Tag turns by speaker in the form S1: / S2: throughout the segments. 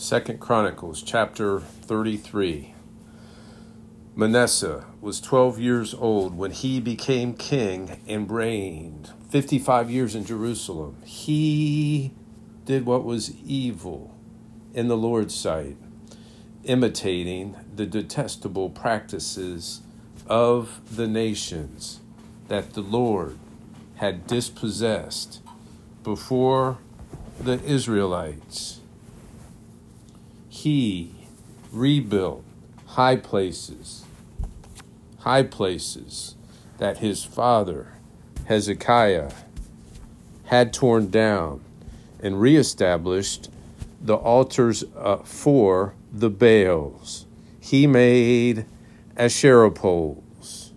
S1: Second Chronicles chapter 33. Manasseh was 12 years old when he became king and reigned 55 years in Jerusalem. He did what was evil in the Lord's sight, imitating the detestable practices of the nations that the Lord had dispossessed before the Israelites. He rebuilt high places, high places that his father Hezekiah had torn down and reestablished the altars uh, for the Baals. He made Asherah poles.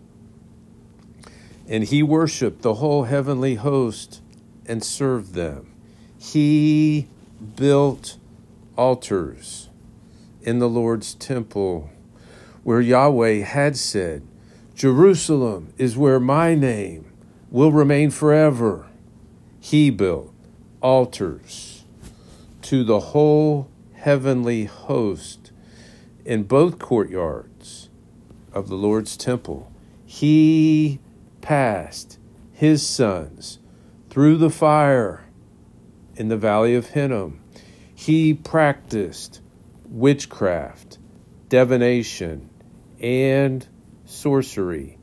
S1: And he worshiped the whole heavenly host and served them. He built altars in the Lord's temple where Yahweh had said, Jerusalem is where my name will remain forever. He built altars to the whole heavenly host in both courtyards of the Lord's temple. He passed his sons through the fire in the valley of Hinnom. He practiced witchcraft, divination, and sorcery,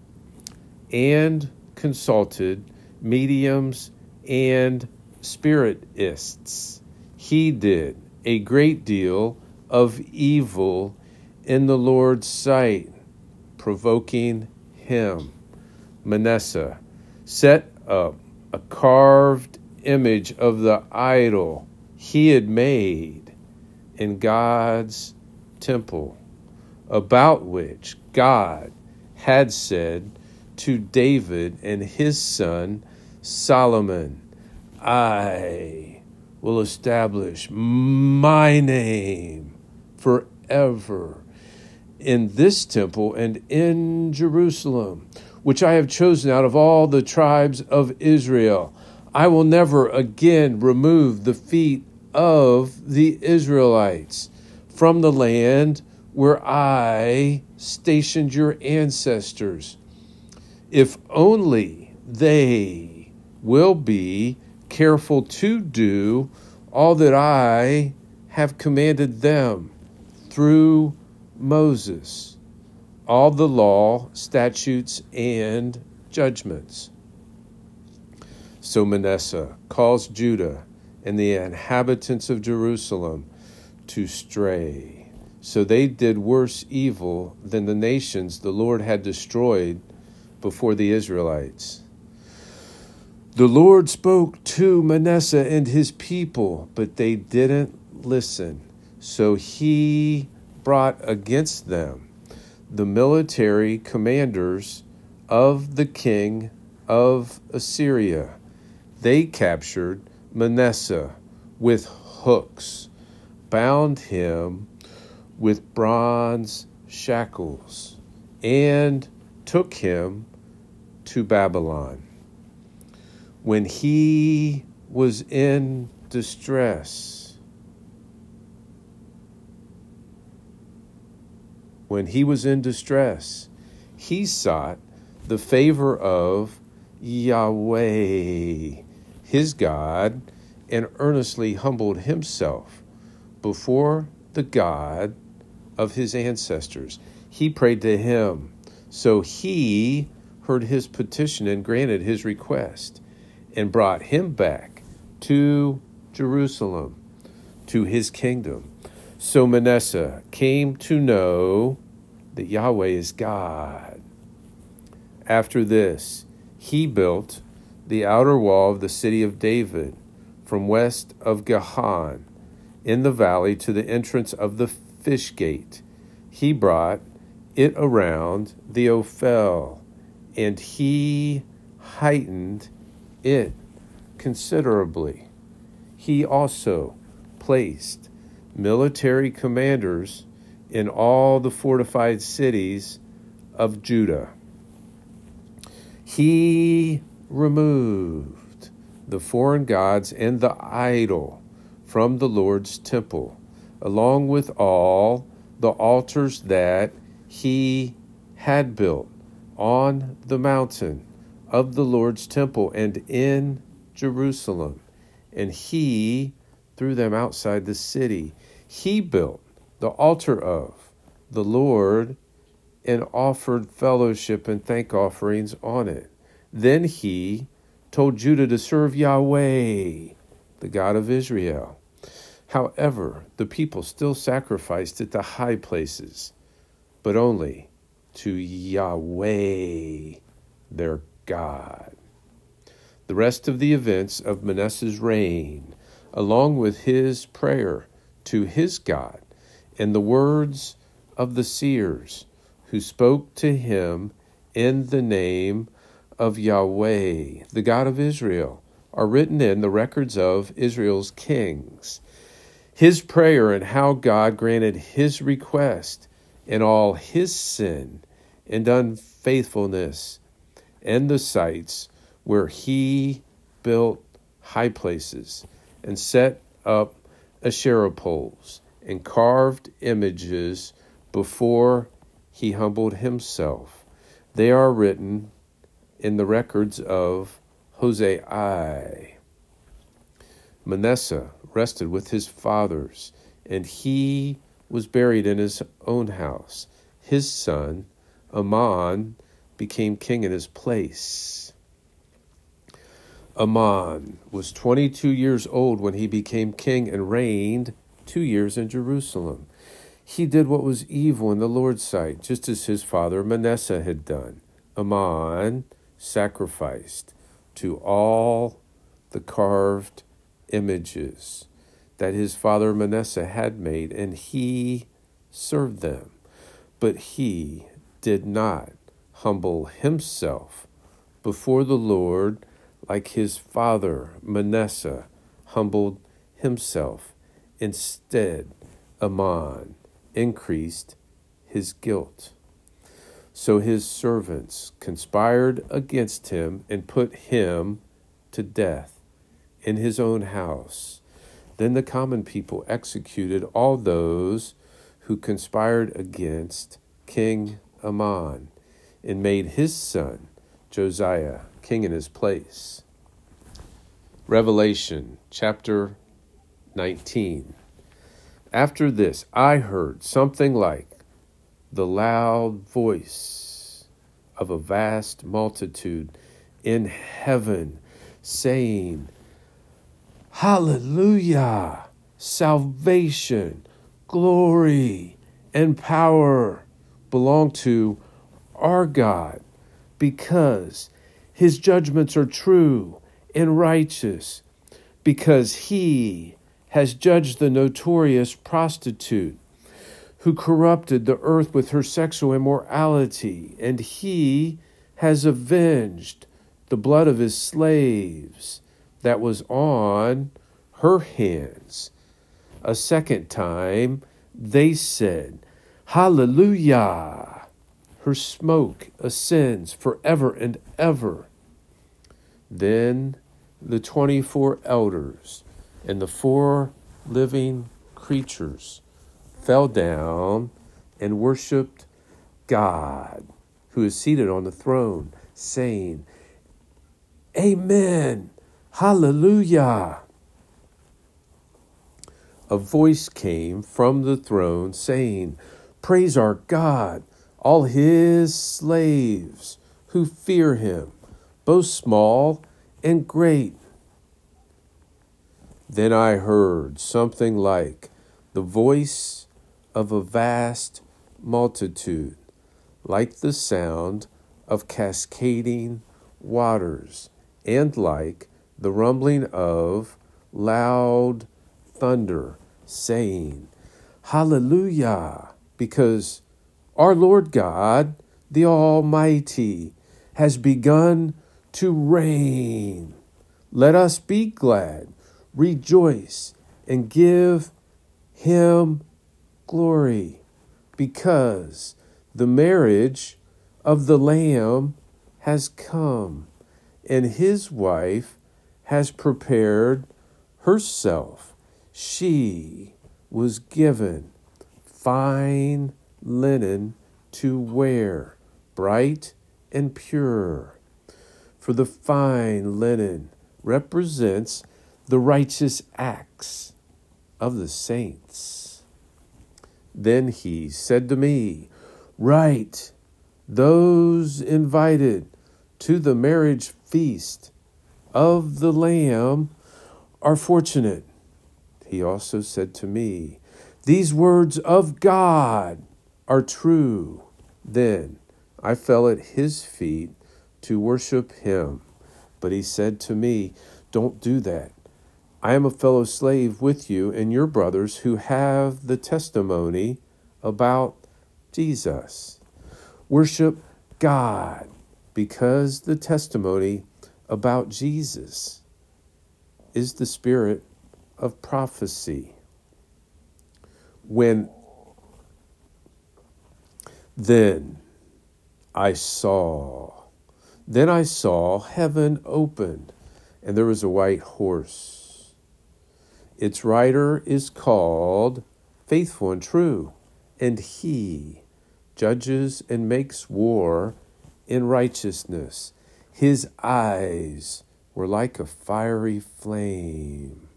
S1: and consulted mediums and spiritists. He did a great deal of evil in the Lord's sight, provoking him. Manasseh set up a carved image of the idol he had made in God's temple, about which God had said to David and his son Solomon, I will establish my name forever in this temple and in Jerusalem, which I have chosen out of all the tribes of Israel. I will never again remove the feet of the Israelites from the land where I stationed your ancestors, if only they will be careful to do all that I have commanded them through Moses, all the law, statutes, and judgments. So Manasseh calls Judah and the inhabitants of Jerusalem to stray. So they did worse evil than the nations the Lord had destroyed before the Israelites. The Lord spoke to Manasseh and his people, but they didn't listen. So he brought against them the military commanders of the king of Assyria. They captured Manasseh with hooks, bound him with bronze shackles, and took him to Babylon. When he was in distress, when he was in distress, he sought the favor of Yahweh, his God, and earnestly humbled himself before the God of his ancestors. He prayed to him, so he heard his petition and granted his request and brought him back to Jerusalem, to his kingdom. So Manasseh came to know that Yahweh is God. After this, he built the outer wall of the city of David from west of Gihon in the valley to the entrance of the fish gate. He brought it around the Ophel, and he heightened it considerably. He also placed military commanders in all the fortified cities of Judah. He removed the foreign gods and the idol from the Lord's temple, along with all the altars that he had built on the mountain of the Lord's temple and in Jerusalem. And he threw them outside the city. He built the altar of the Lord and offered fellowship and thank offerings on it. Then he told Judah to serve Yahweh, the God of Israel. However, the people still sacrificed at the high places, but only to Yahweh, their God. The rest of the events of Manasseh's reign, along with his prayer to his God and the words of the seers who spoke to him in the name of Yahweh, the God of Israel, are written in the records of Israel's kings. His prayer and how God granted his request in all his sin and unfaithfulness and the sites where he built high places and set up Asherah poles and carved images before he humbled himself. They are written in the records of Hozai. Manasseh rested with his fathers, and he was buried in his own house. His son, Amon, became king in his place. Amon was 22 years old when he became king and reigned two years in Jerusalem. He did what was evil in the Lord's sight, just as his father Manasseh had done. Amon sacrificed to all the carved images that his father Manasseh had made, and he served them. But he did not humble himself before the Lord like his father Manasseh humbled himself. Instead, Amon increased his guilt. So his servants conspired against him and put him to death in his own house. Then the common people executed all those who conspired against King Amon and made his son Josiah king in his place. Revelation chapter 19. After this, I heard something like the loud voice of a vast multitude in heaven saying, Hallelujah! Salvation, glory, and power belong to our God because his judgments are true and righteous, because he has judged the notorious prostitute who corrupted the earth with her sexual immorality, and he has avenged the blood of his slaves that was on her hands. A second time they said, Hallelujah! her smoke ascends forever and ever. Then the twenty four elders and the four living creatures fell down and worshiped God, who is seated on the throne, saying, Amen, Hallelujah. A voice came from the throne saying, Praise our God all his slaves who fear him, both small and great. Then I heard something like the voice of a vast multitude, like the sound of cascading waters, and like the rumbling of loud thunder, saying, Hallelujah, because our Lord God, the Almighty, has begun to reign. Let us be glad, rejoice, and give him glory, because the marriage of the Lamb has come, and his wife has prepared herself. She was given fine linen to wear, bright and pure. For the fine linen represents the righteous acts of the saints. Then he said to me, Write, those invited to the marriage feast of the Lamb are fortunate. He also said to me, These words of God are true. Then I fell at his feet to worship him. But he said to me, Don't do that. I am a fellow slave with you and your brothers who have the testimony about Jesus. Worship God because the testimony about Jesus is the spirit of prophecy. When then I saw, then I saw heaven opened, and there was a white horse. Its rider is called Faithful and True, and he judges and makes war in righteousness. His eyes were like a fiery flame,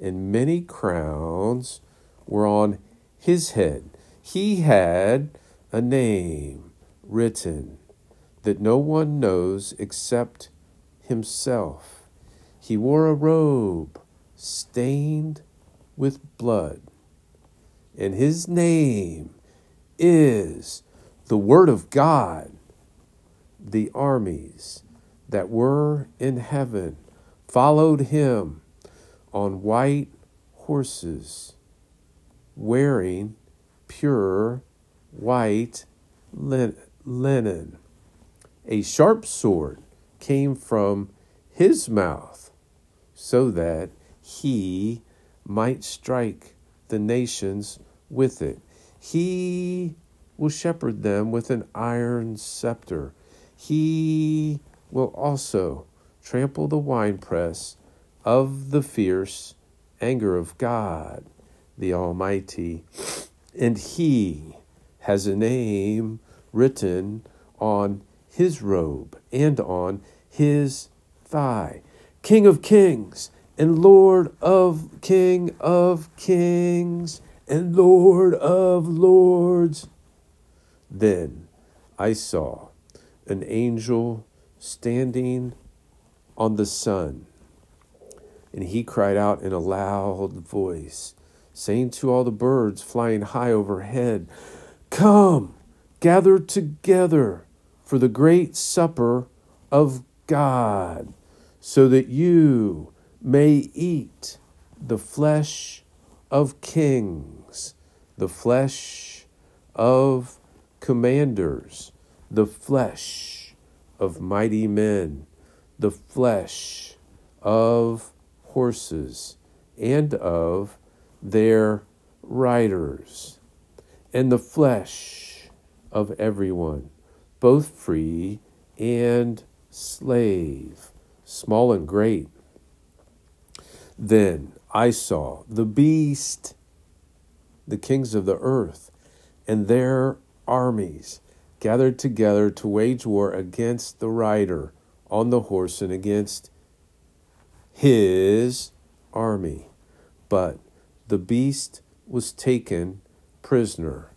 S1: and many crowns were on his head. He had a name written that no one knows except himself. He wore a robe stained with blood, and his name is the Word of God. The armies that were in heaven followed him on white horses, wearing pure white linen. A sharp sword came from his mouth so that he might strike the nations with it. He will shepherd them with an iron scepter. He will also trample the winepress of the fierce anger of God the Almighty. And he has a name written on his robe and on his thigh King of Kings and Lord of King of Kings and Lord of Lords. Then I saw an angel standing on the sun, and he cried out in a loud voice, saying to all the birds flying high overhead, Come, gather together for the great supper of God, so that you may eat the flesh of kings, the flesh of commanders, the flesh of mighty men, the flesh of horses, and of their riders and the flesh of everyone, both free and slave, small and great. Then I saw the beast, the kings of the earth, and their armies gathered together to wage war against the rider on the horse and against his army. But the beast was taken prisoner,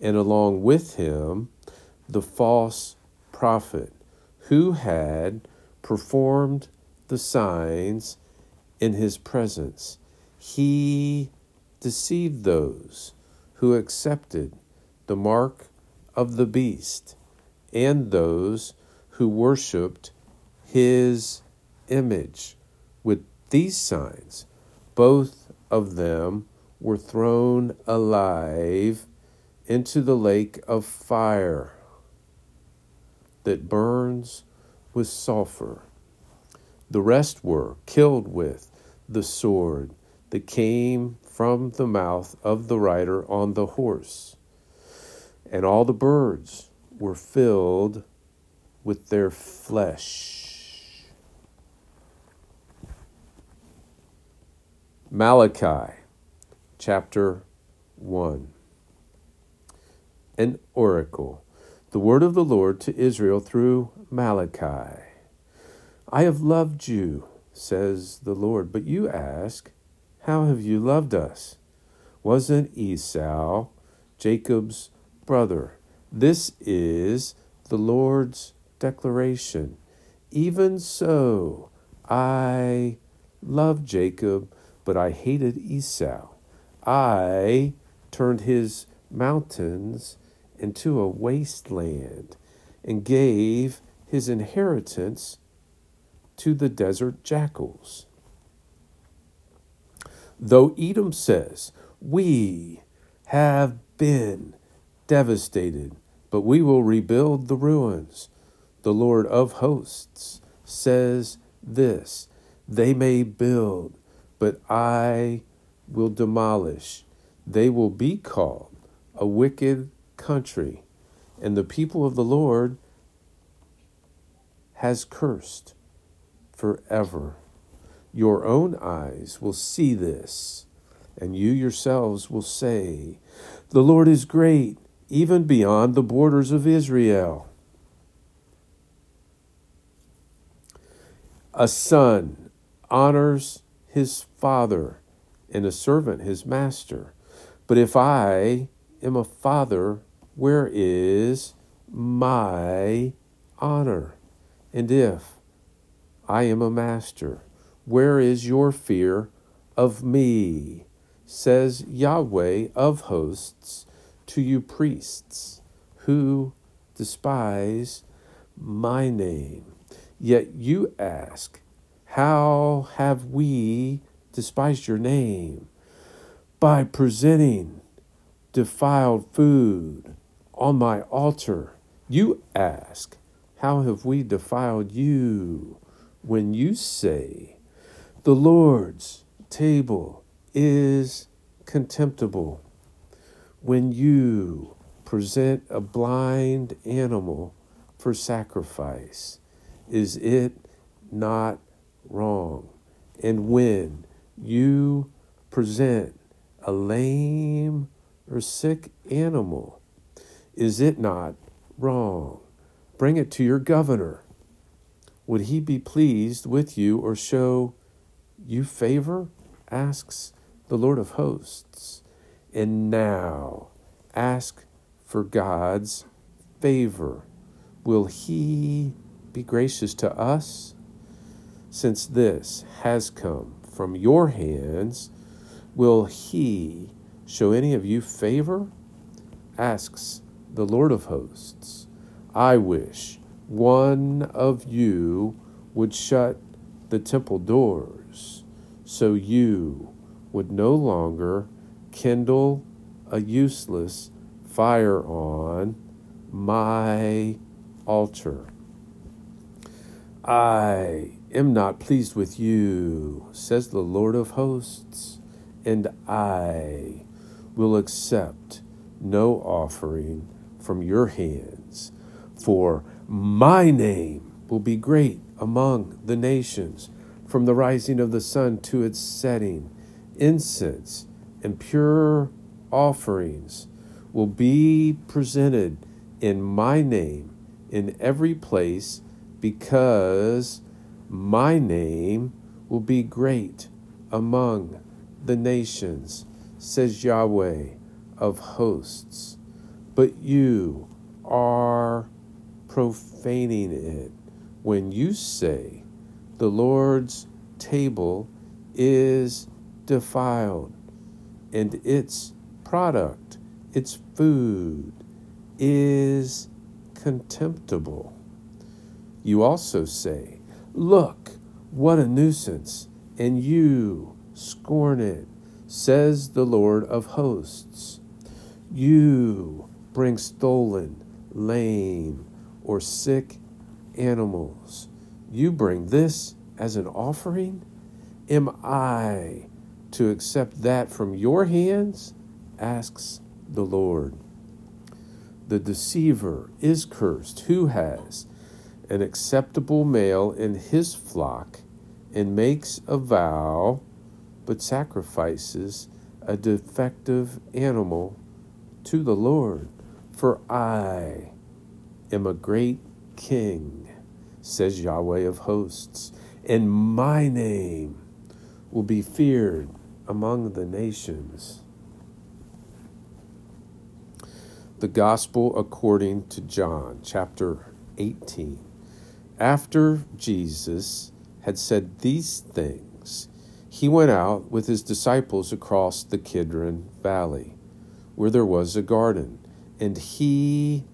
S1: and along with him the false prophet who had performed the signs in his presence. He deceived those who accepted the mark of the beast and those who worshiped his image. With these signs, both of them were thrown alive into the lake of fire that burns with sulfur. The rest were killed with the sword that came from the mouth of the rider on the horse. And all the birds were filled with their flesh. Malachi chapter 1. An oracle, the word of the Lord to Israel through Malachi. I have loved you, says the Lord, but you ask, How have you loved us? Wasn't Esau Jacob's brother? This is the Lord's declaration. Even so, I loved Jacob, but I hated Esau. I turned his mountains into a wasteland and gave his inheritance to the desert jackals. Though Edom says, We have been devastated, but we will rebuild the ruins. The Lord of hosts says this They may build, but I will demolish. They will be called a wicked country, and the people of the Lord has cursed forever. Your own eyes will see this, and you yourselves will say, The Lord is great, even beyond the borders of Israel. A son honors his father, and a servant his master. But if I am a father, where is my honor? And if I am a master. Where is your fear of me? Says Yahweh of hosts to you priests who despise my name. Yet you ask, How have we despised your name? By presenting defiled food on my altar. You ask, How have we defiled you? When you say, The Lord's table is contemptible, when you present a blind animal for sacrifice, is it not wrong? And when you present a lame or sick animal, is it not wrong? Bring it to your governor would he be pleased with you or show you favor? asks the Lord of hosts. And now ask for God's favor. Will he be gracious to us? Since this has come from your hands, will he show any of you favor? asks the Lord of hosts. I wish one of you would shut the temple doors, so you would no longer kindle a useless fire on my altar. I am not pleased with you, says the Lord of hosts, and I will accept no offering from your hands, for my name will be great among the nations, from the rising of the sun to its setting. Incense and pure offerings will be presented in my name in every place, because my name will be great among the nations, says Yahweh of hosts. But you are profaning it when you say the Lord's table is defiled and its product, its food, is contemptible. You also say, Look, what a nuisance, and you scorn it, says the Lord of hosts. You bring stolen, lame, or sick animals. You bring this as an offering? Am I to accept that from your hands? asks the Lord. The deceiver is cursed who has an acceptable male in his flock and makes a vow but sacrifices a defective animal to the Lord, for I am a great king, says Yahweh of hosts, and my name will be feared among the nations. The Gospel according to John, chapter 18. After Jesus had said these things, he went out with his disciples across the Kidron Valley, where there was a garden, and he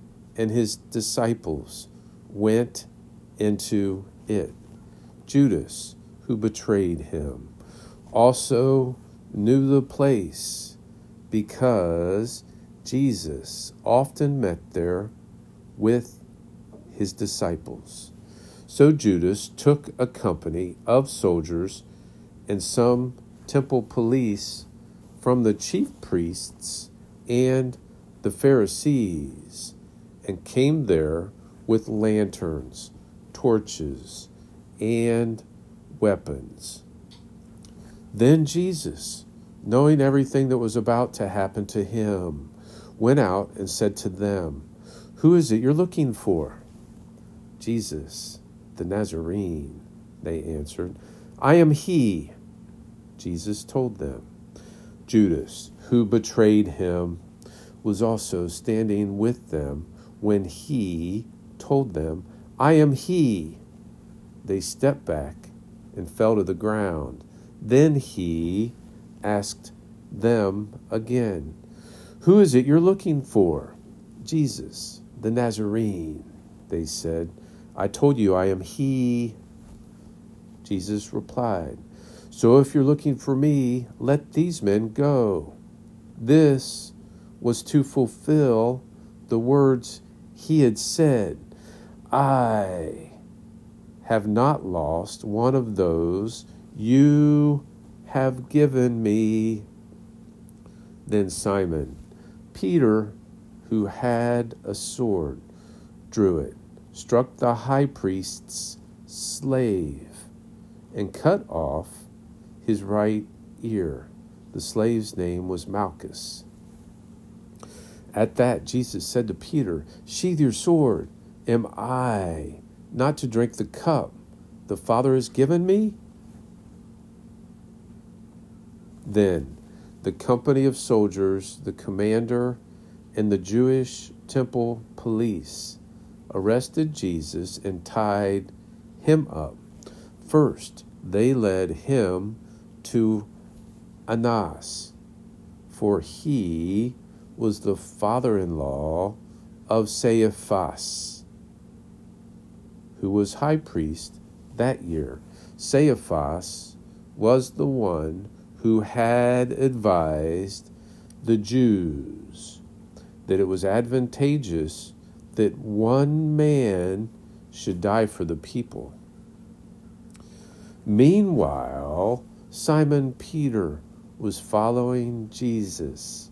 S1: and his disciples went into it. Judas, who betrayed him, also knew the place because Jesus often met there with his disciples. So Judas took a company of soldiers and some temple police from the chief priests and the Pharisees and came there with lanterns, torches, and weapons. Then Jesus, knowing everything that was about to happen to him, went out and said to them, Who is it you're looking for? Jesus, the Nazarene, they answered. I am he. Jesus told them. Judas, who betrayed him, was also standing with them when he told them, I am he. They stepped back and fell to the ground. Then he asked them again, Who is it you're looking for? Jesus, the Nazarene, they said. I told you I am he. Jesus replied, So if you're looking for me, let these men go. This was to fulfill the words he had said, I have not lost one of those you have given me. Then Simon, Peter, who had a sword, drew it, struck the high priest's slave, and cut off his right ear. The slave's name was Malchus. At that, Jesus said to Peter, Sheathe your sword. Am I not to drink the cup the Father has given me? Then the company of soldiers, the commander, and the Jewish temple police arrested Jesus and tied him up. First, they led him to Annas, for he was the father in law of Caiaphas, who was high priest that year. Caiaphas was the one who had advised the Jews that it was advantageous that one man should die for the people. Meanwhile, Simon Peter was following Jesus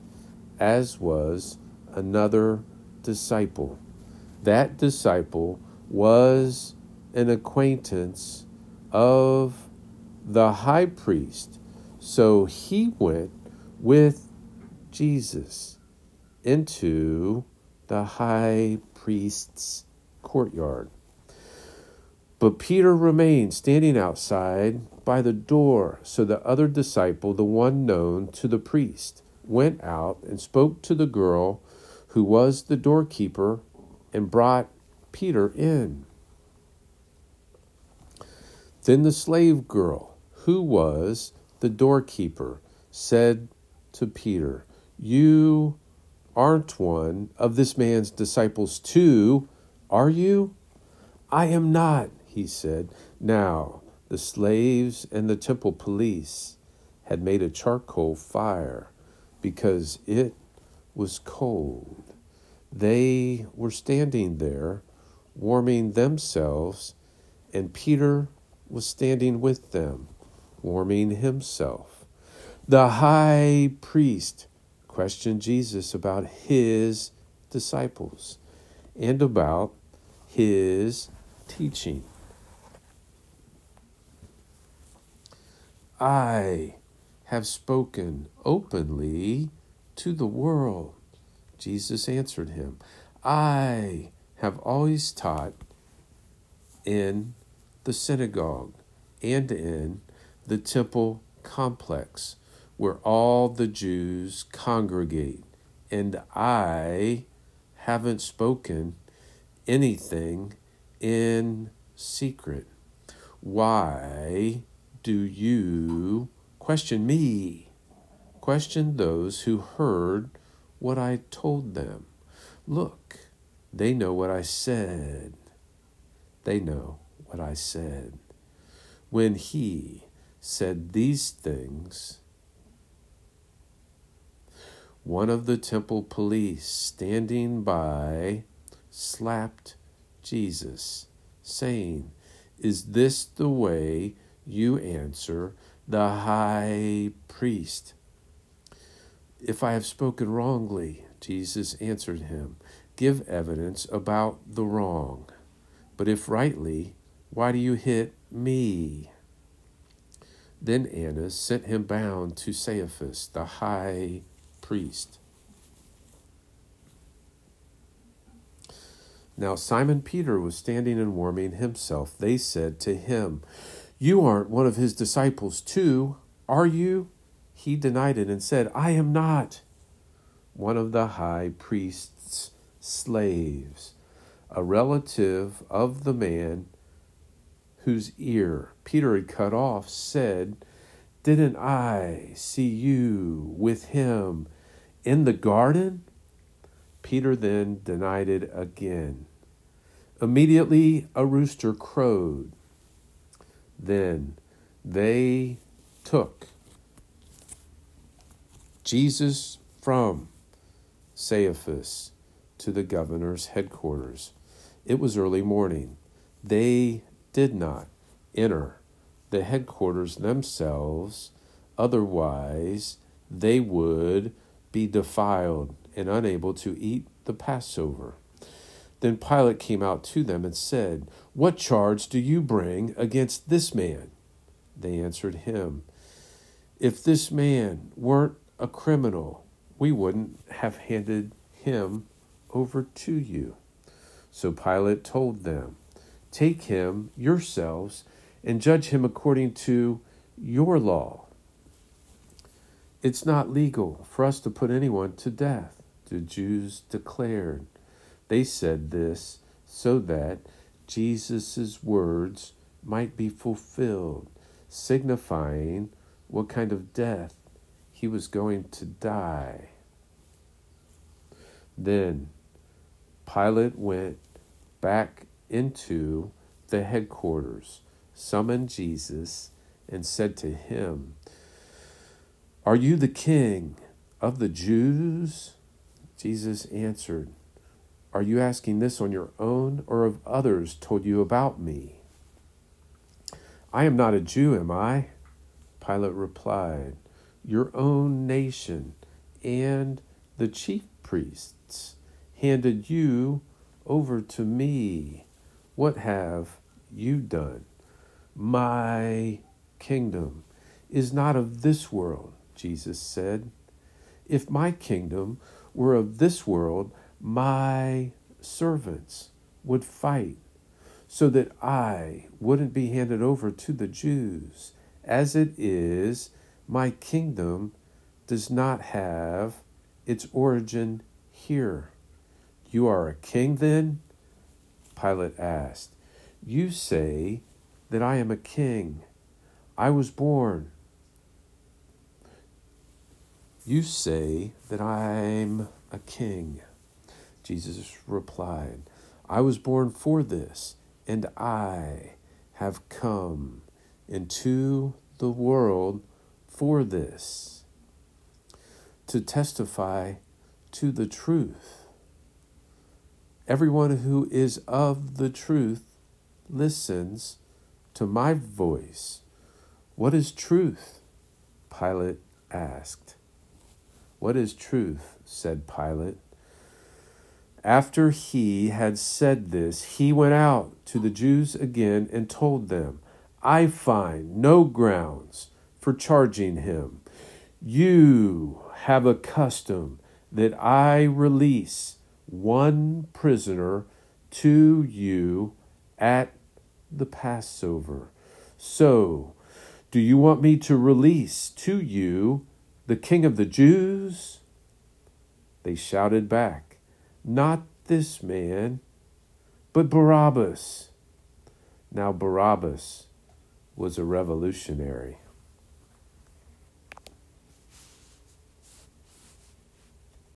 S1: as was another disciple. That disciple was an acquaintance of the high priest. So he went with Jesus into the high priest's courtyard. But Peter remained standing outside by the door. So the other disciple, the one known to the priest, went out and spoke to the girl who was the doorkeeper and brought Peter in. Then the slave girl, who was the doorkeeper, said to Peter, You aren't one of this man's disciples, too, are you? I am not, he said. Now, the slaves and the temple police had made a charcoal fire because it was cold. They were standing there, warming themselves, and Peter was standing with them, warming himself. The high priest questioned Jesus about his disciples and about his teaching. I have spoken openly to the world. Jesus answered him, I have always taught in the synagogue and in the temple complex where all the Jews congregate, and I haven't spoken anything in secret. Why do you question me? Question those who heard what I told them. Look, they know what I said. They know what I said. When he said these things, one of the temple police standing by slapped Jesus, saying, Is this the way you answer the high priest? If I have spoken wrongly, Jesus answered him, Give evidence about the wrong. But if rightly, why do you hit me? Then Annas sent him bound to Caiaphas, the high priest. Now Simon Peter was standing and warming himself. They said to him, You aren't one of his disciples, too, are you? He denied it and said, I am not. One of the high priest's slaves, a relative of the man whose ear Peter had cut off, said, Didn't I see you with him in the garden? Peter then denied it again. Immediately a rooster crowed. Then they took Jesus from Caiaphas to the governor's headquarters. It was early morning. They did not enter the headquarters themselves, otherwise, they would be defiled and unable to eat the Passover. Then Pilate came out to them and said, What charge do you bring against this man? They answered him, If this man weren't a criminal, we wouldn't have handed him over to you. So Pilate told them, Take him yourselves and judge him according to your law. It's not legal for us to put anyone to death, the Jews declared. They said this so that Jesus' words might be fulfilled, signifying what kind of death he was going to die. Then Pilate went back into the headquarters, summoned Jesus, and said to him, Are you the king of the Jews? Jesus answered, Are you asking this on your own, or have others told you about me? I am not a Jew, am I? Pilate replied, Your own nation and the chief priests handed you over to me. What have you done? My kingdom is not of this world, Jesus said. If my kingdom were of this world, my servants would fight so that I wouldn't be handed over to the Jews. As it is, my kingdom does not have its origin here. You are a king then? Pilate asked. You say that I am a king. I was born. You say that I'm a king. Jesus replied, I was born for this, and I have come into the world for this to testify to the truth. Everyone who is of the truth listens to my voice. What is truth? Pilate asked. What is truth? said Pilate. After he had said this, he went out to the Jews again and told them, I find no grounds for charging him. You have a custom that I release one prisoner to you at the Passover. So, do you want me to release to you the King of the Jews? They shouted back, Not this man, but Barabbas. Now, Barabbas was a revolutionary.